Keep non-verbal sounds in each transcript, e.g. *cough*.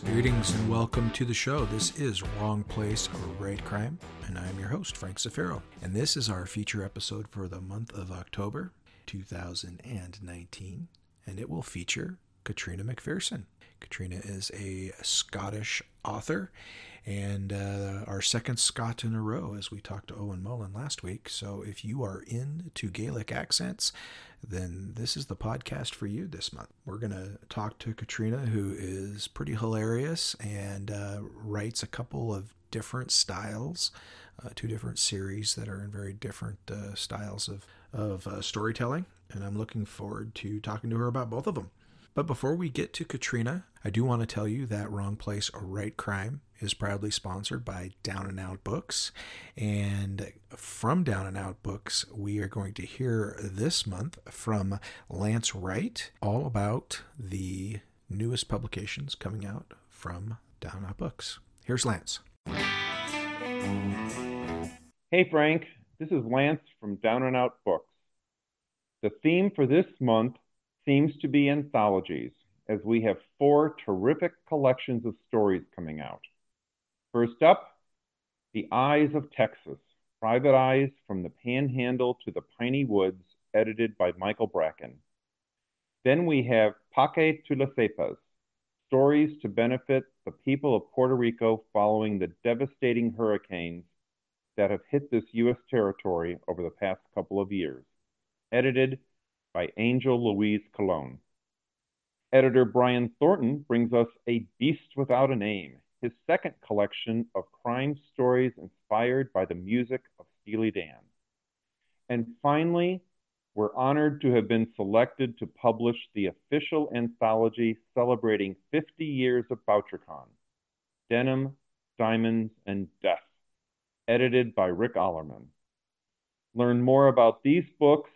greetings, and welcome to the show. This is Wrong Place or Write Crime, and I'm your host, Frank Zafiro. And this is our feature episode for the month of October 2019, and it will feature Catriona McPherson. Catriona is a Scottish author and uh, our second Scot in a row as we talked to Owen Mullen last week. So if you are into Gaelic accents, then this is the podcast for you this month. We're going to talk to Catriona, who is pretty hilarious and uh, writes a couple of different styles, uh, two different series that are in very different uh, styles of, of uh, storytelling. And I'm looking forward to talking to her about both of them. But before we get to Catriona, I do want to tell you that Wrong Place or Write Crime is proudly sponsored by Down and Out Books. And from Down and Out Books, we are going to hear this month from Lance Wright all about the newest publications coming out from Down and Out Books. Here's Lance. Hey, Frank. This is Lance from Down and Out Books. The theme for this month seems to be anthologies, as we have four terrific collections of stories coming out. First up, The Eyes of Texas Private Eyes from the Panhandle to the Piney Woods, edited by Michael Bracken. Then we have Pa'que Tu Lo Sepas Stories to benefit the people of Puerto Rico following the devastating hurricanes that have hit this U.S. territory over the past couple of years, edited by Angel Luis Colón. Editor Brian Thornton brings us A Beast Without a Name, his second collection of crime stories inspired by the music of Steely Dan. And finally, we're honored to have been selected to publish the official anthology celebrating 50 years of Bouchercon, Denim, Diamonds, and Death, edited by Rick Ollerman. Learn more about these books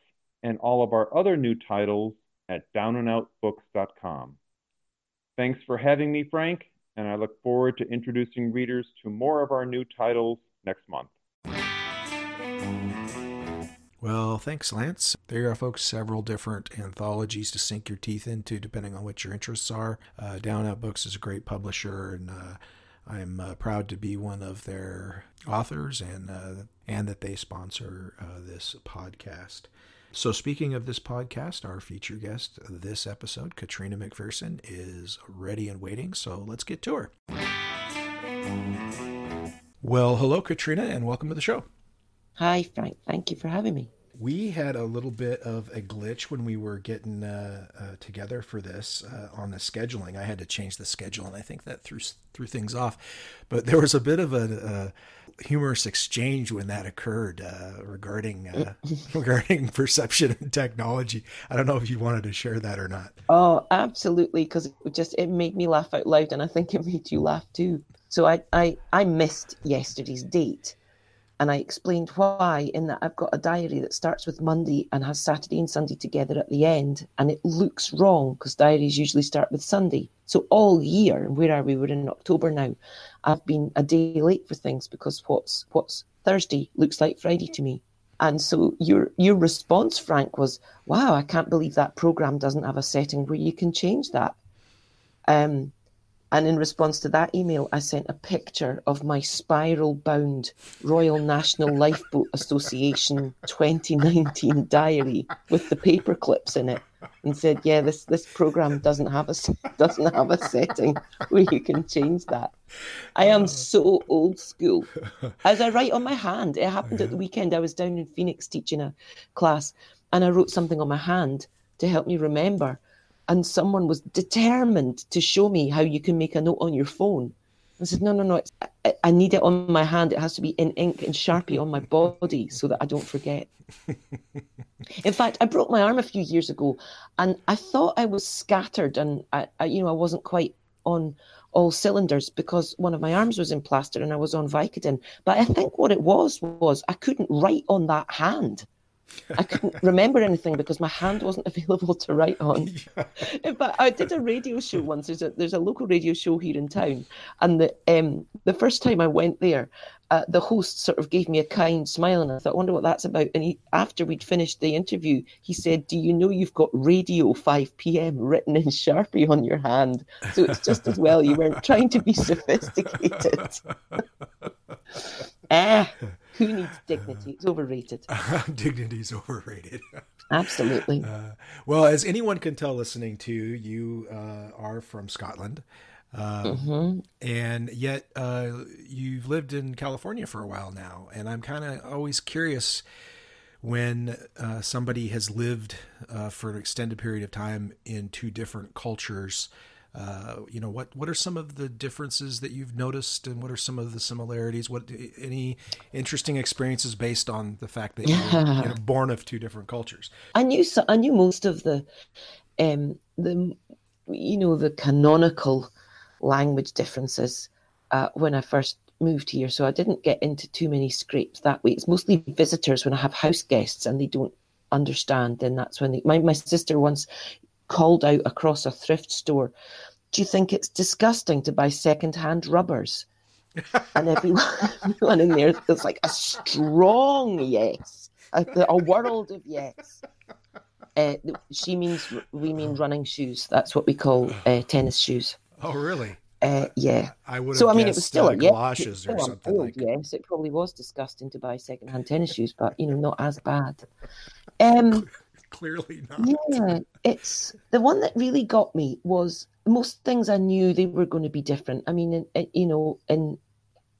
and all of our other new titles at downandoutbooks.com. Thanks for having me, Frank, and I look forward to introducing readers to more of our new titles next month. Well, thanks, Lance. There are, folks, several different anthologies to sink your teeth into, depending on what your interests are. Uh, Down Out Books is a great publisher, and uh, I'm uh, proud to be one of their authors, and uh, and that they sponsor uh, this podcast. So, speaking of this podcast, our feature guest this episode, Catriona McPherson, is ready and waiting. So, let's get to her. Well, hello, Catriona, and welcome to the show. Hi, Frank. Thank you for having me. We had a little bit of a glitch when we were getting uh, uh, together for this uh, on the scheduling. I had to change the schedule, and I think that threw threw things off. But there was a bit of a, humorous exchange when that occurred uh, regarding uh, *laughs* regarding perception and technology. I don't know if you wanted to share that or not. Oh, absolutely, because it just it made me laugh out loud, and I think it made you laugh too. So I I, I missed yesterday's date and I explained why in that I've got a diary that starts with Monday and has Saturday and Sunday together at the end, and it looks wrong because diaries usually start with Sunday. So all year, and where are we? We're in October now. I've been a day late for things because what's what's Thursday looks like Friday to me. And so your your response, Frank, was, "Wow, I can't believe that program doesn't have a setting where you can change that." Um, and in response to that email, I sent a picture of my spiral bound Royal National Lifeboat Association 2019 diary with the paper clips in it and said, "Yeah, this this program doesn't have a *laughs* doesn't have a setting where you can change that." I am uh. so old school. As I write on my hand, it happened at the weekend. I was down in Phoenix teaching a class, and I wrote something on my hand to help me remember and someone was determined to show me how you can make a note on your phone. I said, no, no, no, I, I, need it on my hand. It has to be in ink and Sharpie on my body so that I don't forget. in *laughs* fact, I broke my arm a few years ago and I thought I was scattered and I, I, you know, I wasn't quite on all cylinders because one of my arms was in plaster and I was on Vicodin. But I think what it was was I couldn't write on that hand. I couldn't remember anything because my hand wasn't *laughs* available to write on. But I did a radio show once. There's a there's a local radio show here in town, and the um the first time I went there, uh, the host sort of gave me a kind smile, and I thought, I wonder what that's about. And he, after we'd finished the interview, he said, "Do you know you've got Radio 5 p.m. written in Sharpie on your hand? So it's just as well you weren't trying to be *laughs* sophisticated." *laughs* ah, *laughs* who needs dignity? It's overrated. *laughs* dignity is overrated. *laughs* Absolutely. Uh, well, as anyone can tell listening to you, uh, are from Scotland. Um, mm-hmm. And yet, uh, you've lived in California for a while now, and I'm kind of always curious when uh, somebody has lived uh, for an extended period of time in two different cultures. Uh, you know what? What are some of the differences that you've noticed, and what are some of the similarities? What any interesting experiences based on the fact that yeah. you're *laughs* you know, born of two different cultures? I knew so, I knew most of the um, the you know the canonical language differences uh, when I first moved here, so I didn't get into too many scrapes that way. It's mostly visitors when I have house guests and they don't understand. Then that's when they, my my sister once called out across a thrift store, "Do you think it's disgusting to buy second-hand rubbers?" and everyone, *laughs* everyone in there was like a strong yes, a, a world of yes. Uh, she means we mean running shoes. That's what we call uh, tennis shoes. Oh, really? Uh, yeah. I would. So I mean, it was still uh, a galoshes yeah, or something old, like. Yes, it probably was disgusting to buy second-hand tennis shoes, but you know, not as bad. Um, *laughs* Clearly not. Yeah, it's the one that really got me was most things I knew they were going to be different. I mean, in, in, you know, in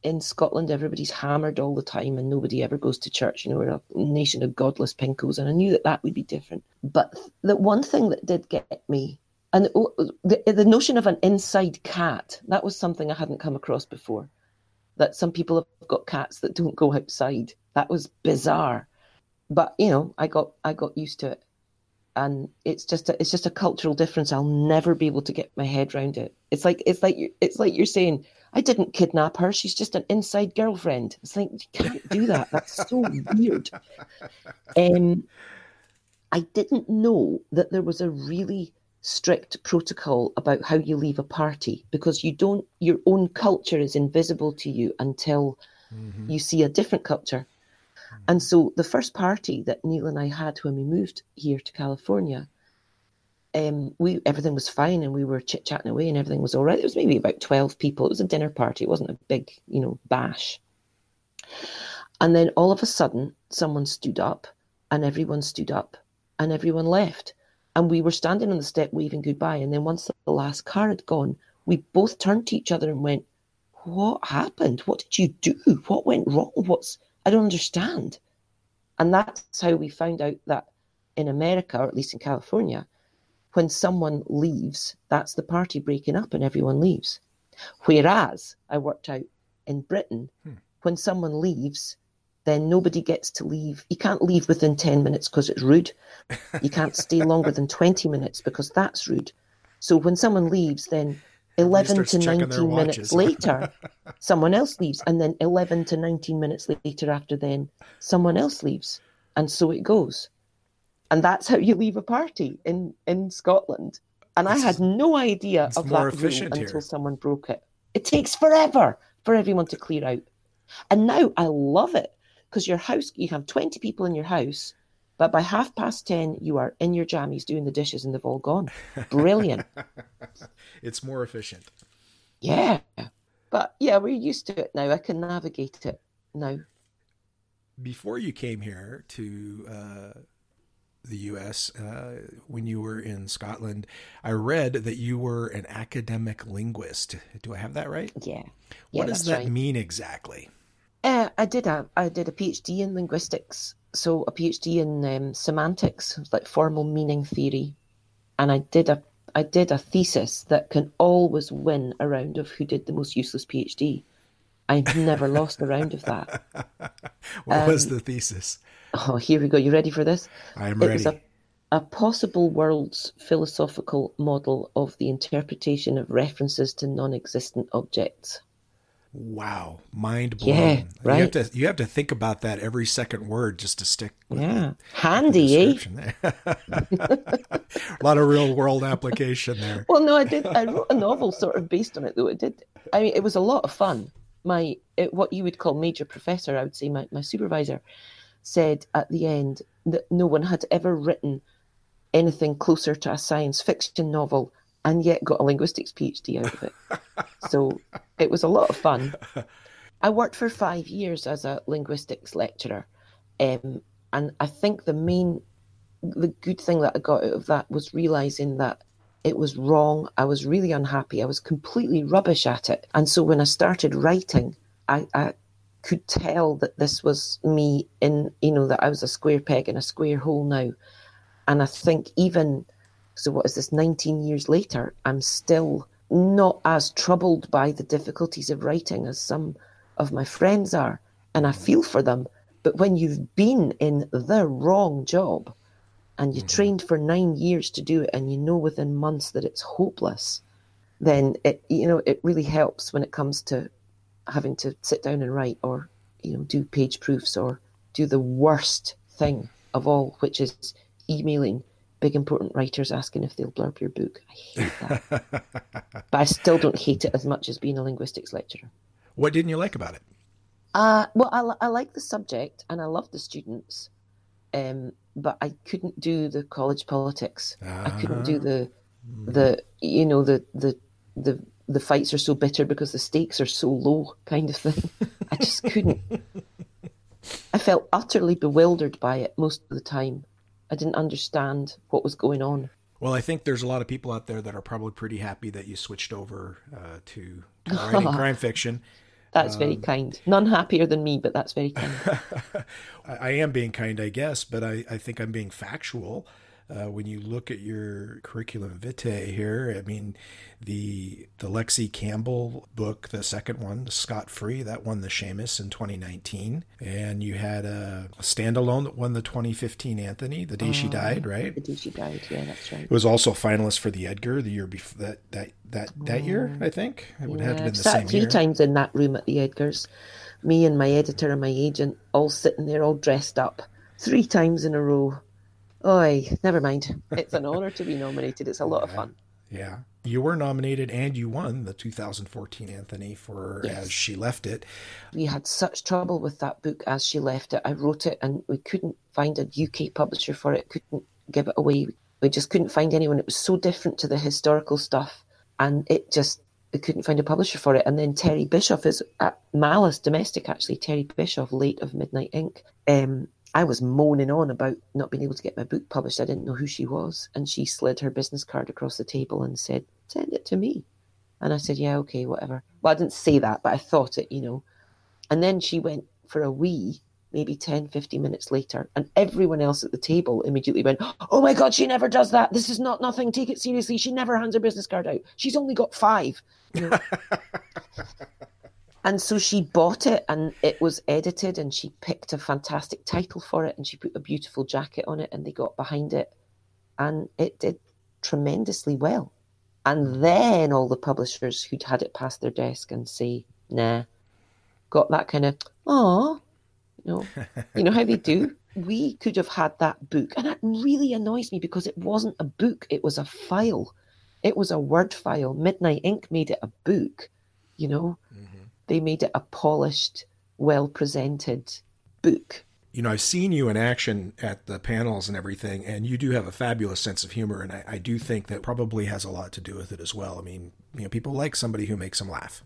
in Scotland, everybody's hammered all the time, and nobody ever goes to church. You know, we're a nation of godless pinkos, and I knew that that would be different. But the one thing that did get me and the, the notion of an inside cat, that was something I hadn't come across before. That some people have got cats that don't go outside. That was bizarre. But you know, I got I got used to it. And it's just a, it's just a cultural difference. I'll never be able to get my head around it. It's like it's like it's like you're saying, I didn't kidnap her. She's just an inside girlfriend. It's like you can't do that. That's so *laughs* weird. Um, I didn't know that there was a really strict protocol about how you leave a party because you don't your own culture is invisible to you until mm-hmm. you see a different culture. And so the first party that neil and i had when we moved here to california um, we everything was fine and we were chit chatting away and everything was all right. It was maybe about twelve people. It was a dinner party. It wasn't a big, you know, bash. And then all of a sudden, someone stood up, and everyone stood up, and everyone left. And we were standing on the step waving goodbye. And then once the last car had gone, we both turned to each other and went, What happened? What did you do? What went wrong? What's, I don't understand. And that's how we found out that in America, or at least in California, when someone leaves, that's the party breaking up and everyone leaves. Whereas I worked out in Britain, hmm. when someone leaves, then nobody gets to leave. You can't leave within 10 minutes because it's rude. You can't stay longer than 20 minutes because that's rude. So when someone leaves, then 11 to 19 minutes later, *laughs* someone else leaves. And then 11 to 19 minutes later, after then, someone else leaves. And so it goes. And that's how you leave a party in, in Scotland. And it's, I had no idea of that rule until someone broke it. It takes forever for everyone to clear out. And now I love it because your house, you have 20 people in your house, but by half past 10, you are in your jammies doing the dishes and they've all gone. Brilliant. *laughs* it's more efficient. Yeah. But yeah, we're used to it now. I can navigate it now. Before you came here to uh, the U.S., uh, when you were in Scotland, I read that you were an academic linguist. Do I have that right? Yeah. What yeah, does that right. mean exactly? Uh, I did a I did a PhD in linguistics, so a PhD in um, semantics, like formal meaning theory, and I did a I did a thesis that can always win a round of who did the most useless PhD. I've never lost a round of that. *laughs* what um, was the thesis? Oh, here we go. You ready for this? I am it ready. Was a, a possible world's philosophical model of the interpretation of references to non-existent objects. Wow, mind blown. Yeah, right. You have to you have to think about that every second word just to stick. With Yeah, the handy, eh? there. a *laughs* lot of real world application there. Well, no, I did. I wrote a novel sort of based on it, though. It did. I mean, it was a lot of fun. My it, what you would call major professor, I would say, my my supervisor, said at the end that no one had ever written anything closer to a science fiction novel and yet got a linguistics PhD out of it. *laughs* so it was a lot of fun. I worked for five years as a linguistics lecturer, um, and I think the main, the good thing that I got out of that was realizing that it was wrong. I was really unhappy. I was completely rubbish at it, and so when I started writing, I, I could tell that this was me in, you know, that I was a square peg in a square hole now, and I think even so, what is this? Nineteen years later, I'm still not as troubled by the difficulties of writing as some of my friends are, and I feel for them. But when you've been in the wrong job and you mm-hmm. trained for nine years to do it, and you know within months that it's hopeless, then it you know it really helps when it comes to having to sit down and write or you know do page proofs or do the worst thing of all, which is emailing big important writers asking if they'll blurb your book. I hate that. *laughs* but I still don't hate it as much as being a linguistics lecturer. What didn't you like about it? Uh, well, I, I like the subject and I love the students, um, but I couldn't do the college politics. I couldn't do the the you know the the the the fights are so bitter because the stakes are so low kind of thing. I just couldn't. *laughs* I felt utterly bewildered by it most of the time. I didn't understand what was going on. Well, I think there's a lot of people out there that are probably pretty happy that you switched over uh, to, writing *laughs* crime fiction. That's very kind. None happier than me, but that's very kind. *laughs* I, I am being kind, I guess, but I, I think I'm being factual. Uh, when you look at your curriculum vitae here, I mean, the the Lexi Campbell book, the second one, Scot Free, that won the Shamus in 2019, and you had a, standalone that won the 2015 Anthony, the day she died, right? The day she died, yeah, that's right. It was also a finalist for the Edgar the year before that that that that year, I think. It would have been the same three year. times in that room at the Edgars. Me and my editor and my agent all sitting there, all dressed up, three times in a row. Oi, never mind. *laughs* It's an honour to be nominated. It's a lot of fun. Yeah. You were nominated and you won the 2014 Anthony for Yes. As She Left It. We had such trouble with that book as she left it. I wrote it and we couldn't find a UK publisher for it, couldn't give it away. We just couldn't find anyone. It was so different to the historical stuff and it just, we couldn't find a publisher for it. And then Terri Bischoff is at Malice Domestic, actually, Terri Bischoff, late of Midnight Ink. Um, I was moaning on about not being able to get my book published. I didn't know who she was. And she slid her business card across the table and said, send it to me. And I said, yeah, okay, whatever. Well, I didn't say that, but I thought it, you know. And then she went for a wee, maybe 10, 15 minutes later, and everyone else at the table immediately went, Oh my God, she never does that. This is not nothing. Take it seriously. She never hands her business card out. She's only got five. You know? *laughs* and so she bought it and it was edited and she picked a fantastic title for it and she put a beautiful jacket on it and they got behind it and it did tremendously well. And then all the publishers who'd had it past their desk and say, nah, got that kind of, oh, you know, you know how they do? *laughs* We could have had that book. And that really annoys me because it wasn't a book, it was a file. It was a word file. Midnight Ink made it a book, you know? Mm-hmm. They made it a polished, well presented book. You know, I've seen you in action at the panels and everything, and you do have a fabulous sense of humor, and I, I do think that probably has a lot to do with it as well. I mean, you know, people like somebody who makes them laugh.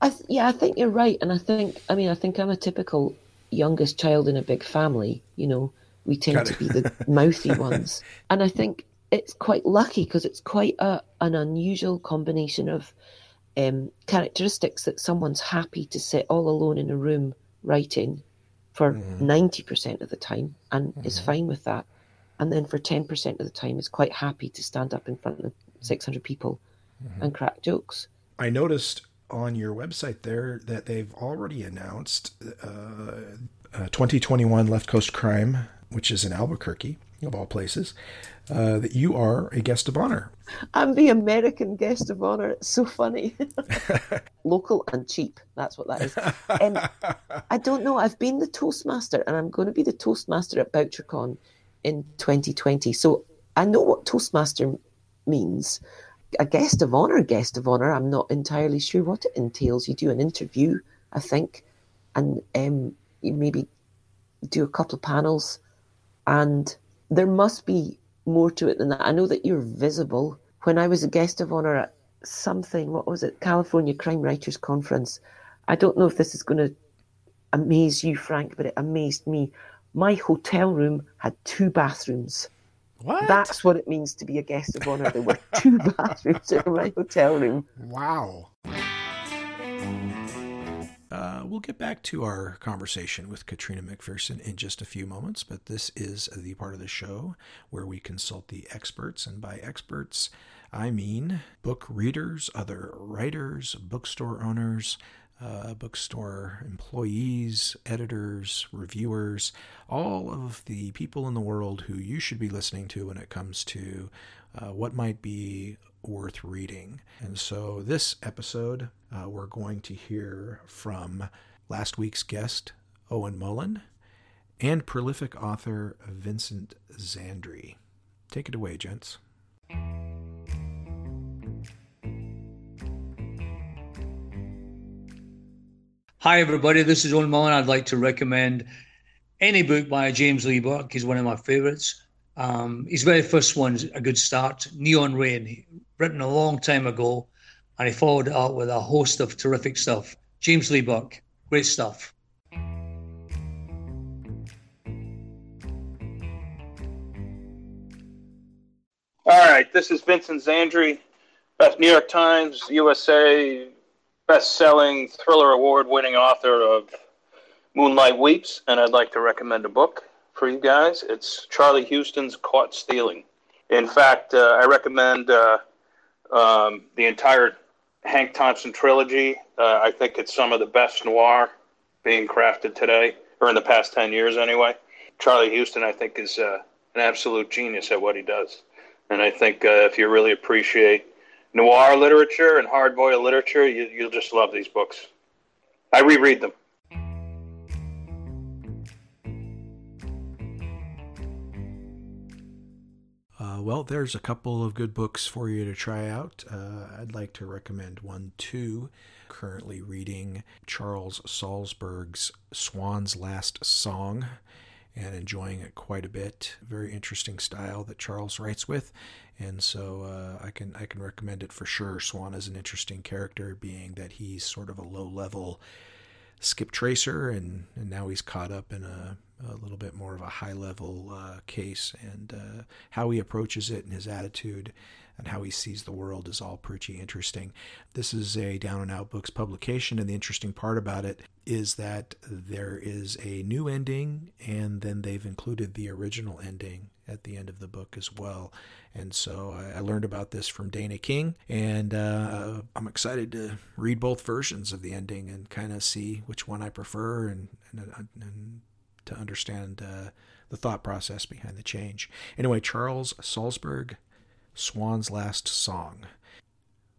I th- yeah, I think you're right, and I think I mean I think I'm a typical youngest child in a big family. You know, we tend Got to it. be the *laughs* mouthy ones, and I think it's quite lucky because it's quite a an unusual combination of um, characteristics that someone's happy to sit all alone in a room writing for 90% of the time and is fine with that, and then for 10% of the time is quite happy to stand up in front of 600 people and crack jokes. I noticed on your website there that they've already announced uh, uh, 2021 Left Coast Crime, which is in Albuquerque. Of all places, uh, that you are a guest of honor. I'm the American guest of honor. It's so funny. *laughs* Local and cheap. That's what that is. Um, *laughs* I don't know. I've been the Toastmaster and I'm going to be the Toastmaster at BoucherCon in 2020. So I know what Toastmaster means. A guest of honor, guest of honor. I'm not entirely sure what it entails. You do an interview, I think, and um, you maybe do a couple of panels, and there must be more to it than that. I know that you're visible. When I was a guest of honor at something, what was it, California Crime Writers Conference, I don't know if this is going to amaze you, Frank, but it amazed me. My hotel room had two bathrooms. What? That's what it means to be a guest of honor. There were two *laughs* bathrooms in my hotel room. Wow. Uh, we'll get back to our conversation with Catriona McPherson in just a few moments, but this is the part of the show where we consult the experts. And by experts, I mean book readers, other writers, bookstore owners, uh, bookstore employees, editors, reviewers, all of the people in the world who you should be listening to when it comes to uh, what might be worth reading. And so, this episode, uh, we're going to hear from last week's guest, Owen Mullen, and prolific author Vincent Zandri. Take it away, gents. Hi, everybody. This is Owen Mullen. I'd like to recommend any book by James Lee Burke. He's one of my favorites. Um, his very first one's a good start, Neon Rain, written a long time ago, and he followed it up with a host of terrific stuff. James Lee Burke, great stuff. All right, this is Vincent Zandri, best New York Times, USA, best-selling thriller award-winning author of Moonlight Weeps, and I'd like to recommend a book for you guys. It's Charlie Huston's Caught Stealing. In fact, uh, I recommend uh, um, the entire Hank Thompson trilogy. Uh, I think it's some of the best noir being crafted today, or in the past 10 years anyway. Charlie Huston, I think, is uh, an absolute genius at what he does. And I think uh, if you really appreciate noir literature and hardboiled literature, you, you'll just love these books. I reread them. Well, there's a couple of good books for you to try out. Uh, I'd like to recommend one, too. Currently reading Charles Salzberg's Swan's Last Song and enjoying it quite a bit. Very interesting style that Charles writes with, and so uh, I can I can recommend it for sure. Swan is an interesting character, being that he's sort of a low level skip tracer, and, and now he's caught up in a, a little bit more of a high level uh, case, and uh, how he approaches it and his attitude and how he sees the world is all pretty interesting. This is a Down and Out Books publication, and the interesting part about it is that there is a new ending, and then they've included the original ending at the end of the book as well. And so I, I learned about this from Dana King, and uh, I'm excited to read both versions of the ending and kind of see which one I prefer and, and, and to understand uh, the thought process behind the change. Anyway, Charles Salzberg, Swan's Last Song.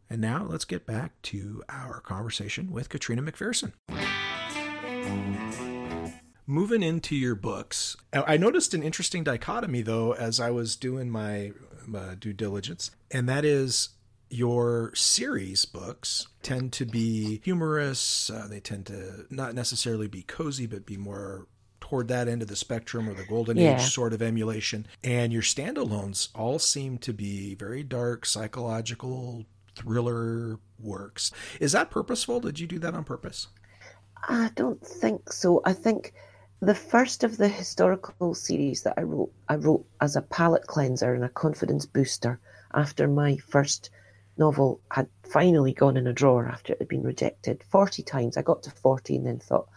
And now let's get back to our conversation with Catriona McPherson. Moving into your books, I noticed an interesting dichotomy though as I was doing my uh, due diligence, and that is your series books tend to be humorous. Uh, they tend to not necessarily be cozy, but be more toward that end of the spectrum or the golden Yeah. age sort of emulation. And your standalones all seem to be very dark, psychological thriller works. Is that purposeful? Did you do that on purpose? I don't think so. I think the first of the historical series that I wrote, I wrote as a palate cleanser and a confidence booster after my first novel had finally gone in a drawer after it had been rejected 40 times. I got to 40 and then thought,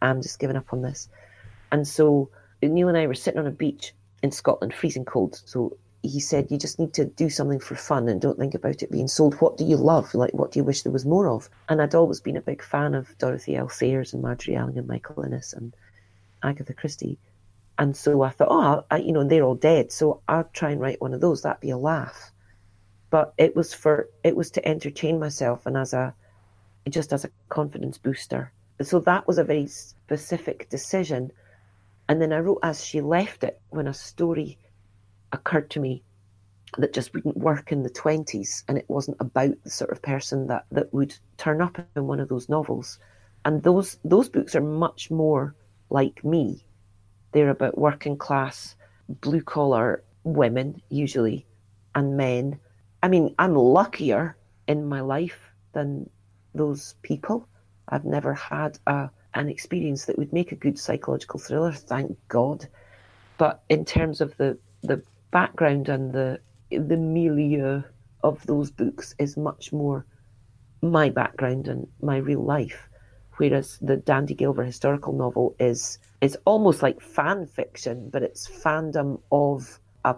I'm just giving up on this. And so Neil and I were sitting on a beach in Scotland, freezing cold. So he said, You just need to do something for fun and don't think about it being sold. What do you love? Like, what do you wish there was more of? And I'd always been a big fan of Dorothy L. Sayers and Margery Allingham and Michael Innes and Agatha Christie. And so I thought, oh, I, you know, they're all dead, so I'll try and write one of those. That'd be a laugh. But it was for it was to entertain myself and as a just as a confidence booster. So that was a very specific decision. And then I wrote as she left it when a story occurred to me that just wouldn't work in the 20s and it wasn't about the sort of person that, that would turn up in one of those novels and those those books are much more like me they're about working class blue collar women usually and men. I mean i'm luckier in my life than those people. I've never had a, an experience that would make a good psychological thriller thank god. But in terms of the the background and the the milieu of those books is much more my background and my real life, whereas the Dandy Gilver historical novel is is almost like fan fiction, but it's fandom of a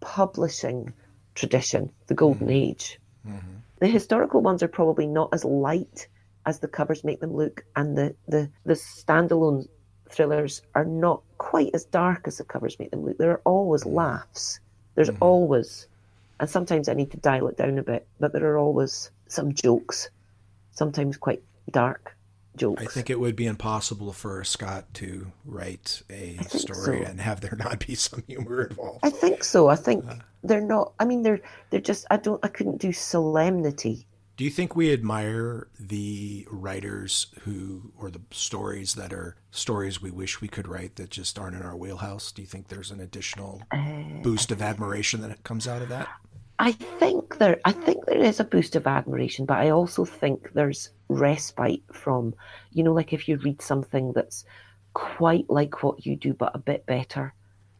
publishing tradition, the Golden mm-hmm. Age. Mm-hmm. The historical ones are probably not as light as the covers make them look, and the the the standalone thrillers are not quite as dark as the covers make them look. There are always mm-hmm. laughs. There's mm-hmm. always and sometimes I need to dial it down a bit, but there are always some jokes, sometimes quite dark jokes. I think it would be impossible for Scott to write a story so. and have there not be some humor involved. I think so. I think uh, they're not. I mean, they're they're just. I don't. I couldn't do solemnity. Do you think we admire the writers who, or the stories that are stories we wish we could write that just aren't in our wheelhouse? Do you think there's an additional uh, boost of admiration that comes out of that? I think there I think there is a boost of admiration, but I also think there's respite from, you know, like if you read something that's quite like what you do but a bit better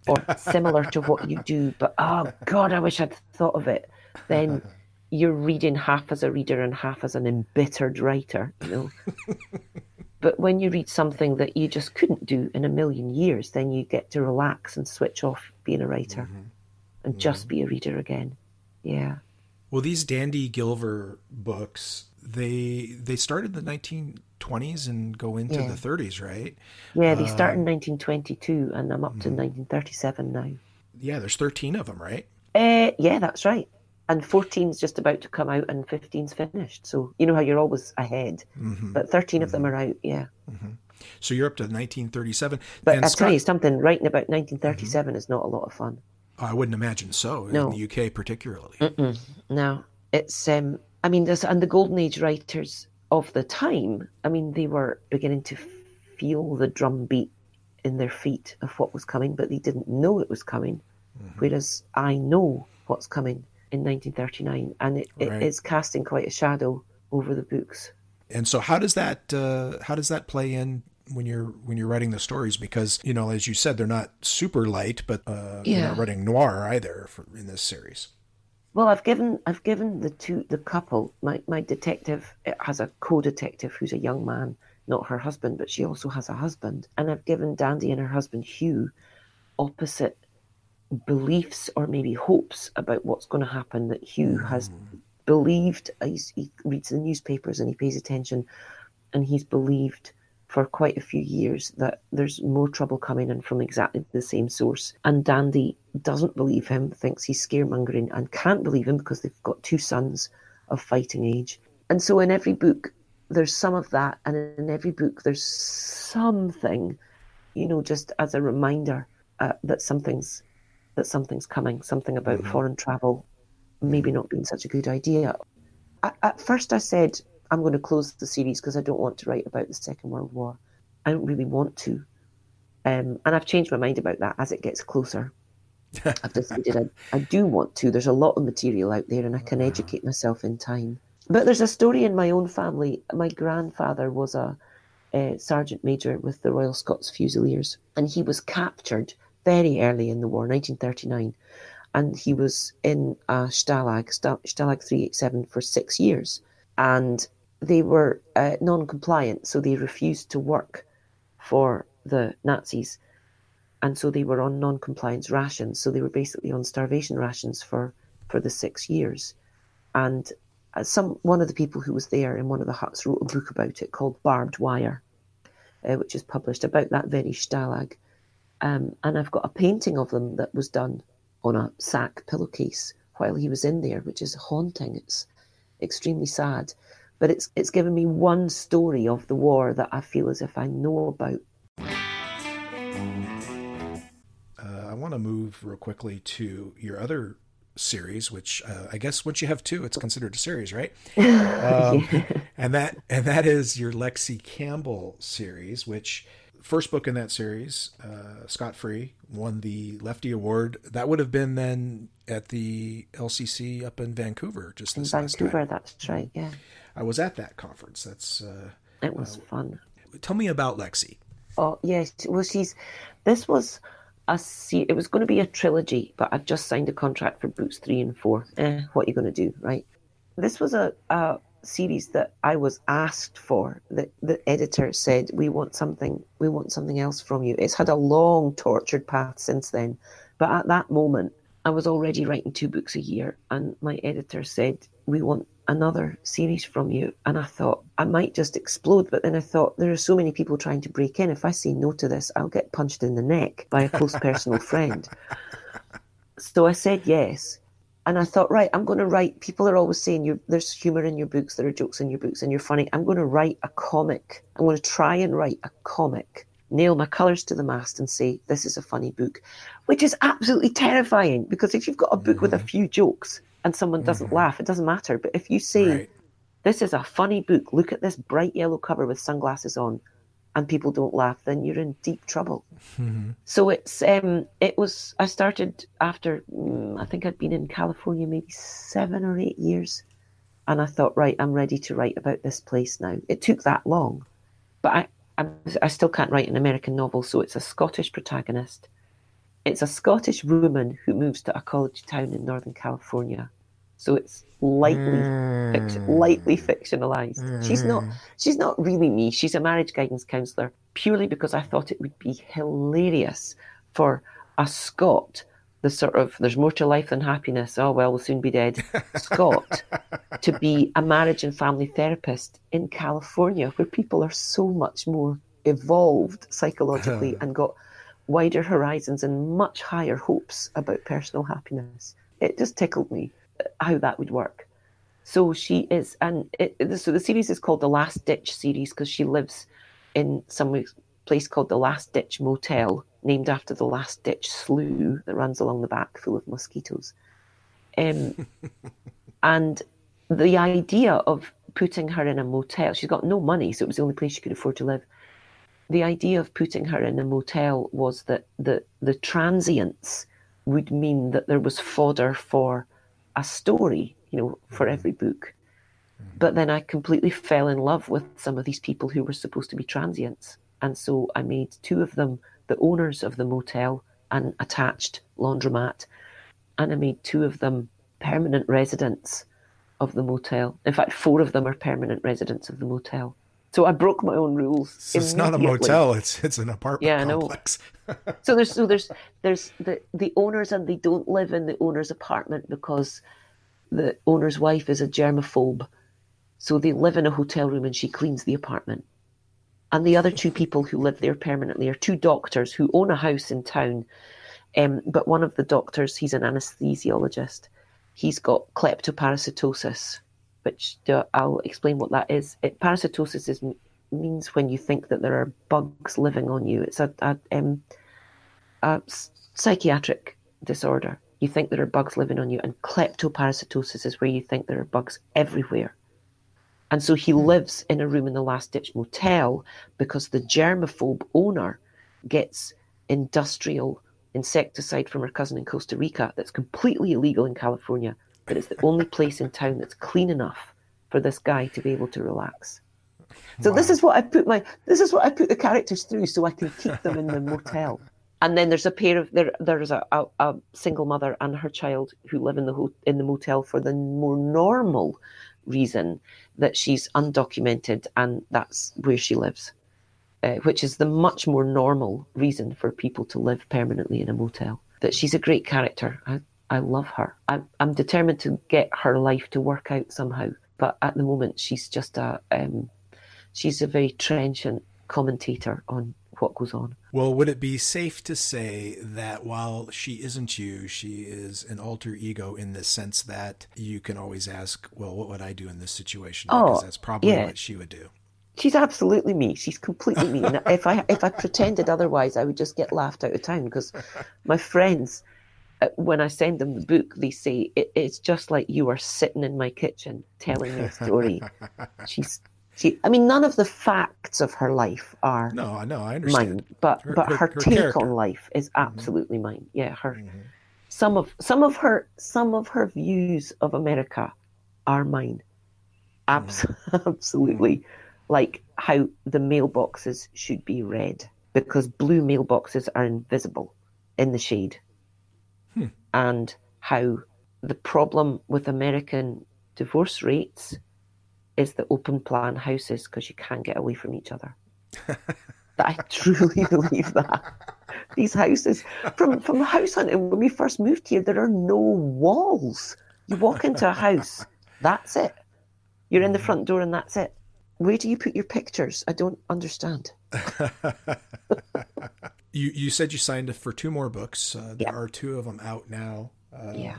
or *laughs* similar to what you do, but oh god, I wish I'd thought of it. Then *laughs* you're reading half as a reader and half as an embittered writer, you know. *laughs* but when you read something that you just couldn't do in a million years, then you get to relax and switch off being a writer mm-hmm. and mm-hmm. just be a reader again. Yeah. Well, these Dandy Gilver books, they they started in the 1920s and go into yeah. the 30s, right? Yeah, they start in 1922 uh, and I'm up to mm-hmm. 1937 now. Yeah, there's 13 of them, right? Uh, yeah, that's right. And 14's just about to come out and 15's finished. So, you know how you're always ahead. Mm-hmm. But 13 mm-hmm. of them mm-hmm. are out, yeah. Mm-hmm. So you're up to 1937. But I'll Scott... tell you something, writing about 1937 mm-hmm. is not a lot of fun. I wouldn't imagine so no. in the UK, particularly. Mm-mm. No, it's. Um, I mean, there's and the golden age writers of the time. I mean, they were beginning to feel the drum beat in their feet of what was coming, but they didn't know it was coming. Mm-hmm. Whereas I know what's coming in 1939, and it, right. it is casting quite a shadow over the books. And so, how does that uh, how does that play in when you're when you're writing the stories because you know as you said they're not super light but uh, yeah. you're not writing noir either for, in this series well i've given i've given the two the couple my, my detective has a co-detective who's a young man not her husband but she also has a husband and i've given dandy and her husband hugh opposite beliefs or maybe hopes about what's going to happen that hugh mm. has believed he reads the newspapers and he pays attention and he's believed for quite a few years that there's more trouble coming in from exactly the same source. And Dandy doesn't believe him, thinks he's scaremongering, and can't believe him because they've got two sons of fighting age. And so in every book, there's some of that, and in every book, there's something, you know, just as a reminder uh, that something's that something's coming, something about mm-hmm. foreign travel maybe not being such a good idea. At first, I said I'm going to close the series because I don't want to write about the Second World War. I don't really want to. Um, and I've changed my mind about that as it gets closer. *laughs* I've decided I, I do want to. There's a lot of material out there and I can educate myself in time. But there's a story in my own family. My grandfather was a, a sergeant major with the Royal Scots Fusiliers and he was captured very early in the war, 1939. And he was in a Stalag, Stalag 387, for six years. And they were uh, non-compliant, so they refused to work for the Nazis, and so they were on non-compliance rations. So they were basically on starvation rations for for the six years. And uh, some one of the people who was there in one of the huts wrote a book about it called Barbed Wire, uh, which is published about that very Stalag. Um, and I've got a painting of them that was done on a sack pillowcase while he was in there, which is haunting. It's extremely sad. But it's it's given me one story of the war that I feel as if I know about. Uh, I want to move real quickly to your other series, which uh, I guess once you have two, it's considered a series, right? *laughs* Um, and that and that is your Lexi Campbell series, which first book in that series, uh, Scot Free, won the Lefty Award. That would have been then at the LCC up in Vancouver, just in Vancouver. That's right. Yeah, I was at that conference. That's uh, it was fun. Tell me about Lexi. Oh yes, well she's. This was a se- It was going to be a trilogy, but I've just signed a contract for books three and four. Eh, what are you going to do, right? This was a, a series that I was asked for. The, the editor said, "We want something. We want something else from you." It's had a long, tortured path since then, but at that moment, I was already writing two books a year, and my editor said, "We want another series from you." And I thought I might just explode, but then I thought there are so many people trying to break in. If I say no to this, I'll get punched in the neck by a close *laughs* personal friend. So I said yes and I thought, right, I'm going to write. People are always saying there's humor in your books, there are jokes in your books, and you're funny. I'm going to write a comic. I'm going to try and write a comic, nail my colours to the mast, and say this is a funny book, which is absolutely terrifying because if you've got a book mm-hmm. with a mm-hmm. few jokes and someone doesn't mm-hmm. laugh, it doesn't matter. But if you say right. this is a funny book, look at this bright yellow cover with sunglasses on, and people don't laugh, then you're in deep trouble. Mm-hmm. So it's um, it was. I started after um, I think I'd been in California maybe seven or eight years, and I thought, right, I'm ready to write about this place now. It took that long, but I I, I still can't write an American novel, so it's a Scottish protagonist. It's a Scottish woman who moves to a college town in Northern California so it's lightly mm. lightly fictionalized. Mm. She's not mm. she's not really me. She's a marriage guidance counselor purely because I thought it would be hilarious for a Scot, the sort of there's more to life than happiness. Oh well, we'll soon be dead. Scot to be a marriage and family therapist in California, where people are so much more evolved psychologically and got wider horizons and much higher hopes about personal happiness. It just tickled me how that would work. So she is, and it, so the series is called the Last Ditch series because she lives in some place called the Last Ditch Motel, named after the Last Ditch slough that runs along the back, full of mosquitoes. Um, *laughs* and the idea of putting her in a motel, she's got no money, so it was the only place she could afford to live. The idea of putting her in a motel was that the the transients would mean that there was fodder for a story, you know, for mm-hmm. every book. Mm-hmm. But then I completely fell in love with some of these people who were supposed to be transients. And so I made two of them the owners of the motel and attached laundromat. And I made two of them permanent residents of the motel. In fact, four of them are permanent residents of the motel. So I broke my own rules. So it's not a motel; it's it's an apartment yeah, complex. I know. so there's *laughs* so there's there's the the owners and they don't live in the owner's apartment because the owner's wife is a germaphobe. So they live in a hotel room and she cleans the apartment. And the other two people who live there permanently are two doctors who own a house in town. Um, but one of the doctors, he's an anesthesiologist. He's got kleptoparasitosis, which I'll explain what that is. It, parasitosis is, means when you think that there are bugs living on you. It's a, a, um, a psychiatric disorder. You think there are bugs living on you, and kleptoparasitosis is where you think there are bugs everywhere. And so he hmm. lives in a room in the last ditch motel because the germaphobe owner gets industrial insecticide from her cousin in Costa Rica that's completely illegal in California but it's the only place in town that's clean enough for this guy to be able to relax. So wow. this is what I put my this is what I put the characters through so I can keep them in the *laughs* motel. And then there's a pair of there there's a, a, a single mother and her child who live in the ho- in the motel for the more normal reason that she's undocumented and that's where she lives, uh, which is the much more normal reason for people to live permanently in a motel. That she's a great character. I, I love her. I'm, I'm determined to get her life to work out somehow. But at the moment, she's just a um, she's a very trenchant commentator on what goes on. Well, would it be safe to say that while she isn't you, she is an alter ego in the sense that you can always ask, well, what would I do in this situation? Because Oh, that's probably yeah. what she would do. She's absolutely me. She's completely me. And if I if I pretended otherwise, I would just get laughed out of town because my friends, Uh, when I send them the book, they say it, it's just like you are sitting in my kitchen telling me a story. *laughs* She's she. I mean, none of the facts of her life are No, I know, I understand. mine, but Her- but her- her, take character. on life is mm-hmm. absolutely mine. Yeah, her Mhm. some of some of her some of her views of America are mine. Abs- mm-hmm. *laughs* absolutely. Mm-hmm. Like how the mailboxes should be read because blue mailboxes are invisible in the shade. Hmm. And how the problem with American divorce rates is the open plan houses because you can't get away from each other. *laughs* I truly *laughs* believe that. These houses, from from house hunting, when we first moved here, there are no walls. You walk into a house, that's it. You're in the front door, and that's it. Where do you put your pictures? I don't understand. *laughs* You you said you signed for two more books. Uh, there Yeah. are two of them out now. Um, Yeah.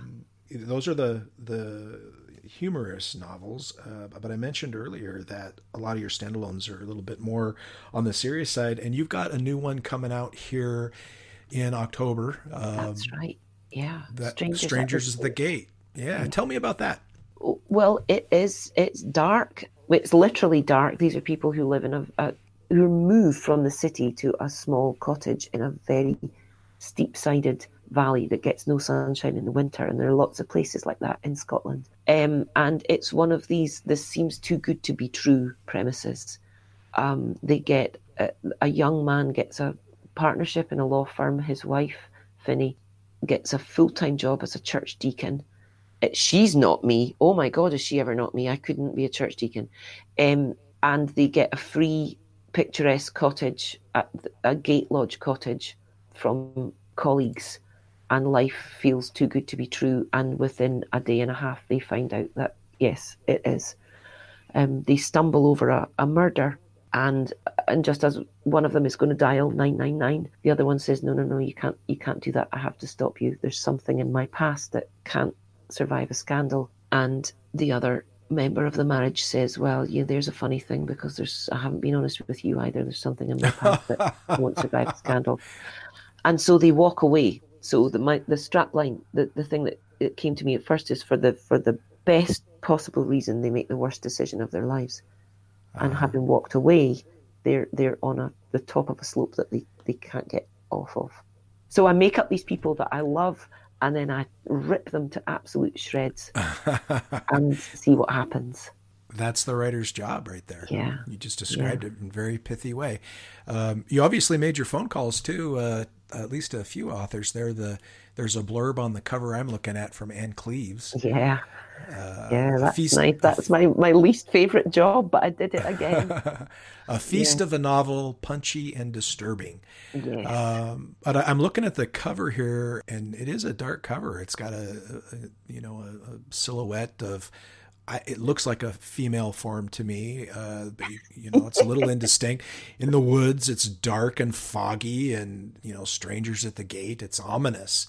Those are the the humorous novels. Uh, but I mentioned earlier that a lot of your standalones are a little bit more on the serious side, and you've got a new one coming out here in October. Um, That's right. Yeah. that Strangers, Strangers, at at the Gate. Yeah, tell me about that. Well, it is. It's dark. It's literally dark. These are people who live in a, a who moved from the city to a small cottage in a very steep-sided valley that gets no sunshine in the winter, and there are lots of places like that in Scotland. Um, and it's one of these. This seems too good to be true premises. Um, they get a, a young man gets a partnership in a law firm. His wife, Finny, gets a full-time job as a church deacon it- she's not me. Oh my God, is she ever not me? I couldn't be a church deacon. Um, and they get a free picturesque cottage, at a gate lodge cottage from colleagues, and life feels too good to be true. And within a day and a half, they find out that yes, it is. Um, they stumble over a, a murder, and and just as one of them is going to dial nine nine nine, the other one says, "No, no, no, you can't, you can't do that. I have to stop you. There's something in my past that can't survive a scandal." And the other member of the marriage says, "Well, yeah, there's a funny thing because there's I haven't been honest with you either. There's something in my past that won't survive a scandal." And so they walk away. So the my, the strap line, the, the thing that it came to me at first is for the for the best possible reason they make the worst decision of their lives, and ah. having walked away, they're they're on a the top of a slope that they, they can't get off of. So I make up these people that I love, and then I rip them to absolute shreds *laughs* and see what happens. That's the writer's job right there. Yeah. You just described it in a very pithy way. Um, you obviously made your phone calls too. Uh, at least a few authors there. The there's a blurb on the cover I'm looking at from Ann Cleeves. Yeah, Uh, yeah, that's feast, nice. That's my my least favorite job, but I did it again. *laughs* a feast of a novel, punchy and disturbing. Yes. Um, but I'm looking at the cover here, and it is a dark cover. It's got a, a you know a, a silhouette of. I, it looks like a female form to me, uh, but you, you know it's a little indistinct. In the woods, it's dark and foggy, and you know strangers at the gate. It's ominous.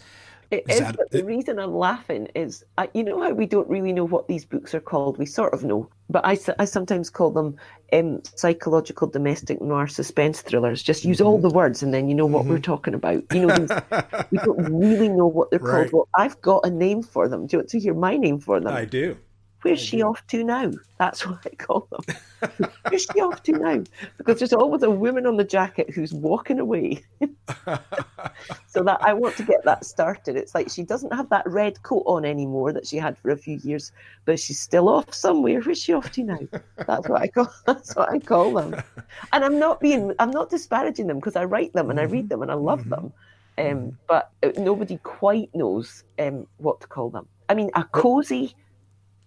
It Is is, that- but the reason I'm laughing is, I, you know how we don't really know what these books are called? We sort of know, but I, I sometimes call them um, psychological domestic noir suspense thrillers. Just use Mm-hmm. all the words and then you know what we're talking about. You know, these, we *laughs* don't really know what they're Right. called. Well, I've got a name for them. Do you want to hear my name for them? I do. Where's she off to now? That's what I call them. *laughs* Where's she off to now? Because there's always a woman on the jacket who's walking away. *laughs* so that I want to get that started. It's like she doesn't have that red coat on anymore that she had for a few years, but she's still off somewhere. Where's she off to now? That's what I call. *laughs* That's what I call them. And I'm not being. I'm not disparaging them because I write them and I read them and I love them. Um, but uh, nobody quite knows um, what to call them. I mean, a cozy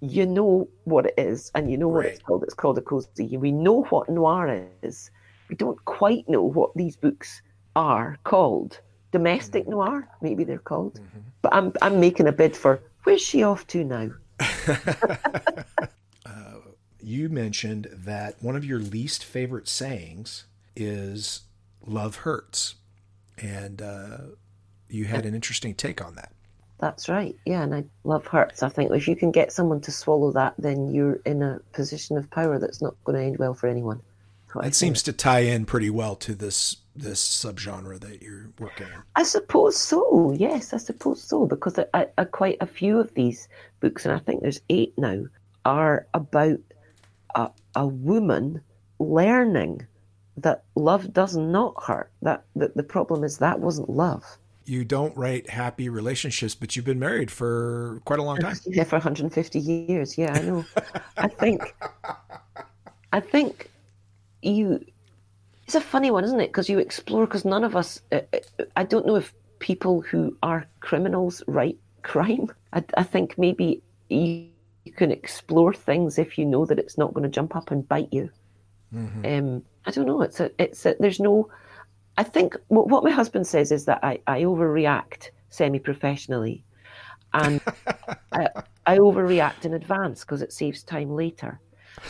you know what it is and you know what it's called. It's called a cozy. We know what noir is. We don't quite know what these books are called. Domestic Mm-hmm. noir, maybe they're called. But I'm I'm making a bid for where's she off to now? *laughs* *laughs* you mentioned that one of your least favorite sayings is Love Hurts. And uh, you had an interesting take on that. That's right. Yeah, and I love hurts. I think if you can get someone to swallow that, then you're in a position of power that's not going to end well for anyone. It seems to tie in pretty well to this this subgenre that you're working on. I suppose so. Yes, I suppose so. Because I, I, I, quite a few of these books, and I think there's eight now, are about a, a woman learning that love does not hurt. That, that the problem is that wasn't love. You don't write happy relationships, but you've been married for quite a long time. Yeah, for 150 years. Yeah, I know. I think. I think you it's a funny one, isn't it? Because you explore, because none of us, uh, uh, I don't know if people who are criminals write crime. I, I think maybe you, you, can explore things if you know that it's not going to jump up and bite you. Mm-hmm. Um, I don't know. It's a, it's a, there's no, I think what, what my husband says is that I, I overreact semi professionally and *laughs* I, I overreact in advance because it saves time later.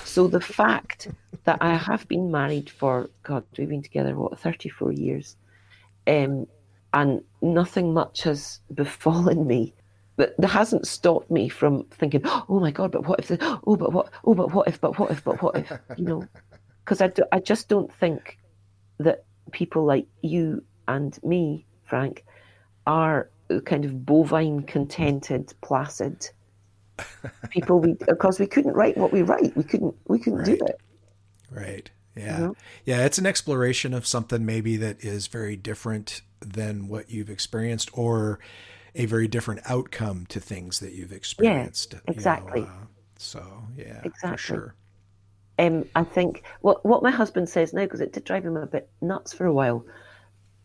So the fact that I have been married for God, we've been together what thirty four years, um, and nothing much has befallen me. But that hasn't stopped me from thinking, oh my God, but what if? The, oh, but what? Oh, but what if? But what if? But what if? You know, because I, do, I just don't think that people like you and me, Frank, are kind of bovine, contented, placid *laughs* people we because we couldn't write what we write. We couldn't we couldn't right. do it. Right. Yeah. You know? Yeah, it's an exploration of something maybe that is very different than what you've experienced or a very different outcome to things that you've experienced. Yeah, exactly. You know, uh, so, yeah, exactly. sure. Um, I think what what my husband says now because it did drive him a bit nuts for a while,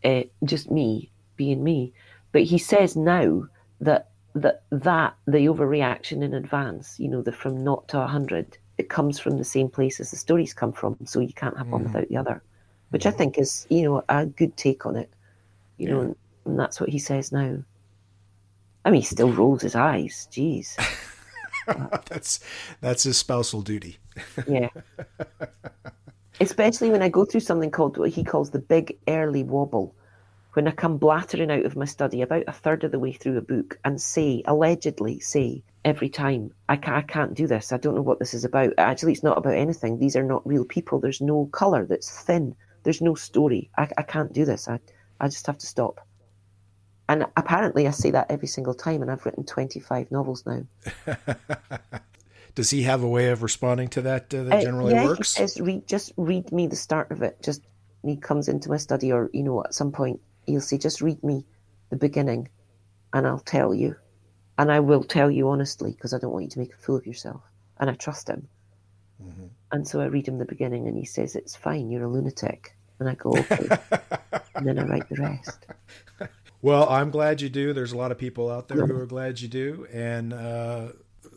uh, just me being me, but he says now that that that the overreaction in advance, you know, the from not to hundred, it comes from the same place as the stories come from. So you can't have mm. one without the other, which mm. I think is, you know, a good take on it. You yeah. know, and, and that's what he says now. I mean, he still rolls his eyes. Jeez. *laughs* *laughs* that's that's his spousal duty. yeah. Especially when I go through something called what he calls the big early wobble, when I come blattering out of my study about a third of the way through a book and say, allegedly say, every time, I can't, I can't do this. I don't know what this is about. Actually, it's not about anything. These are not real people. There's no colour that's thin. There's no story. I, I can't do this. I, I just have to stop. And apparently, I say that every single time, and I've written 25 novels now. *laughs* Does he have a way of responding to that uh, that uh, generally yeah, works? He says, read, just read me the start of it. Just he comes into my study, or you know, at some point, he'll say, just read me the beginning and I'll tell you. And I will tell you honestly because I don't want you to make a fool of yourself. And I trust him. Mm-hmm. And so I read him the beginning and he says, It's fine, you're a lunatic. And I go, *laughs* Okay. and then I write the rest. *laughs* Well, I'm glad you do. There's a lot of people out there who are glad you do. And uh,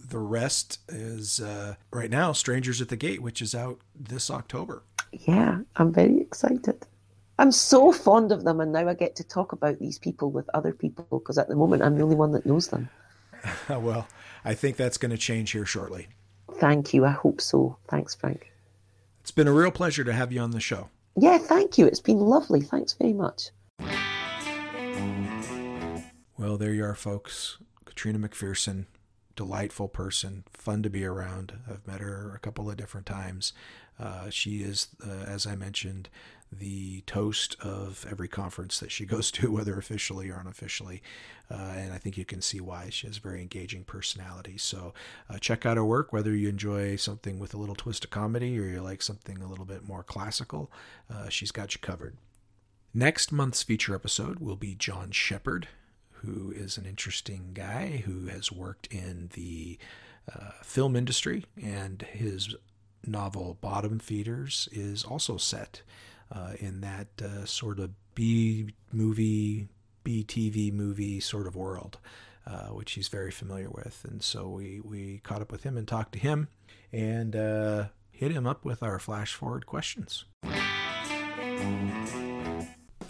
the rest is uh, right now Strangers at the Gate, which is out this October. Yeah, I'm very excited. I'm so fond of them, and now I get to talk about these people with other people because at the moment I'm the only one that knows them. *laughs* well, I think that's going to change here shortly. Thank you. I hope so. Thanks, Frank. It's been a real pleasure to have you on the show. Yeah, thank you. It's been lovely. Thanks very much. Well, there you are, folks. Catriona McPherson, delightful person, fun to be around. I've met her a couple of different times. Uh, she is, uh, as I mentioned, the toast of every conference that she *laughs* goes to, whether officially or unofficially. Uh, and I think you can see why she has a very engaging personality. So uh, check out her work, whether you enjoy something with a little twist of comedy or you like something a little bit more classical. Uh, she's got you covered. Next month's feature episode will be John Shepard, who is an interesting guy who has worked in the uh, film industry, and his novel Bottom Feeders is also set uh, in that uh, sort of B movie, B TV movie sort of world, uh, which he's very familiar with. And so we, we caught up with him and talked to him and uh, hit him up with our flash forward questions.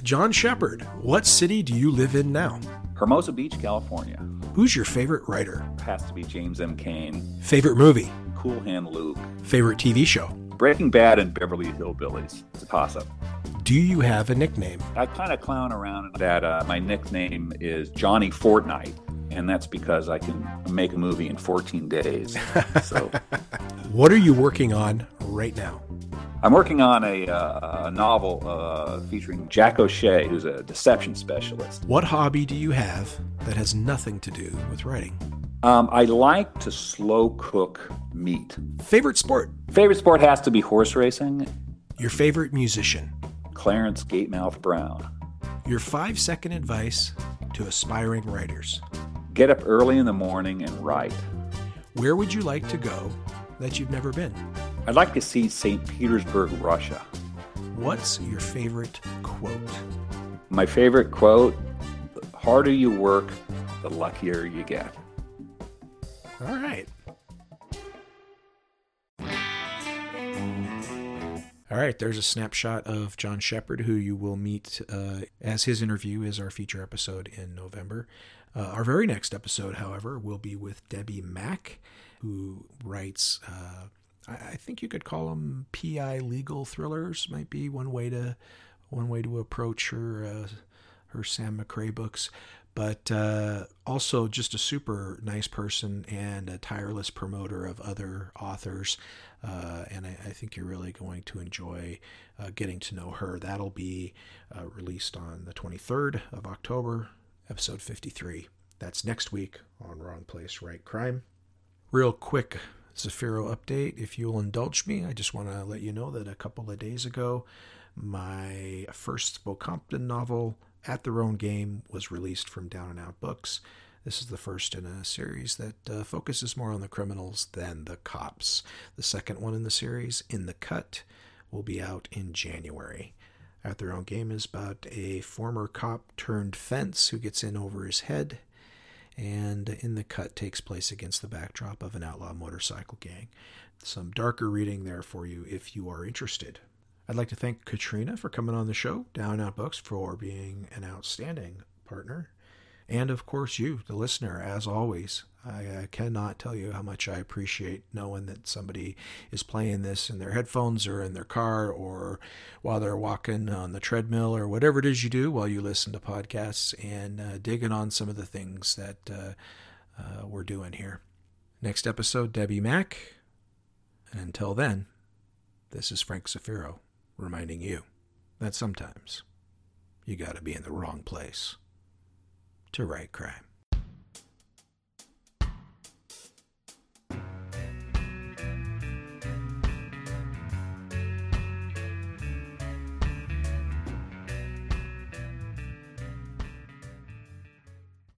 John Shepard, what city do you live in now? Hermosa Beach, California. Who's your favorite writer? Has to be James M. Cain. Favorite movie? Cool Hand Luke. Favorite TV show? Breaking Bad and Beverly Hillbillies. It's a toss up. Do you have a nickname? I kind of clown around that uh, my nickname is Johnny Fortnight, and that's because I can make a movie in 14 days. So *laughs* What are you working on right now? I'm working on a, uh, a novel uh, featuring Jack O'Shea, who's a deception specialist. What hobby do you have that has nothing to do with writing? Um, I like to slow cook meat. Favorite sport? Favorite sport has to be horse racing. Your favorite musician? Clarence Gatemouth Brown. Your five second advice to aspiring writers? Get up early in the morning and write. Where would you like to go that you've never been? I'd like to see St. Petersburg, Russia. What's your favorite quote? My favorite quote the harder you work, the luckier you get. All right. All right, there's a snapshot of John Shepard, who you will meet uh, as his interview is our feature episode in November. Uh, our very next episode, however, will be with Debbi Mack, who writes, uh, I, think you could call them PI legal thrillers. Might be one way to one way to approach her uh, her Sam McRae books but uh, also just a super nice person and a tireless promoter of other authors. Uh, and I, I, think you're really going to enjoy uh, getting to know her. That'll be uh, released on the 23rd of October, episode 53. That's next week on Wrong Place, Write Crime. Real quick Zafiro update. If you'll indulge me, I just want to let you know that a couple of days ago, my first Spokompton novel, at Their Own Game was released from Down and Out Books. This is the first in a series that uh, focuses more on the criminals than the cops. The second one in the series, In the Cut, will be out in January. At Their Own Game is about a former cop turned fence who gets in over his head, and In the Cut takes place against the backdrop of an outlaw motorcycle gang. Some darker reading there for you if you are interested. I'd like to thank Catriona for coming on the show, Down Out Books for being an outstanding partner, and of course you, the listener, as always. I, I, cannot tell you how much I appreciate knowing that somebody is playing this in their headphones or in their car or while they're walking on the treadmill or whatever it is you do while you listen to podcasts and uh, digging on some of the things that uh, uh, we're doing here. Next episode, Debbi Mack. And until then, this is Frank Zafiro reminding you that sometimes you gotta be in the wrong place to write crime.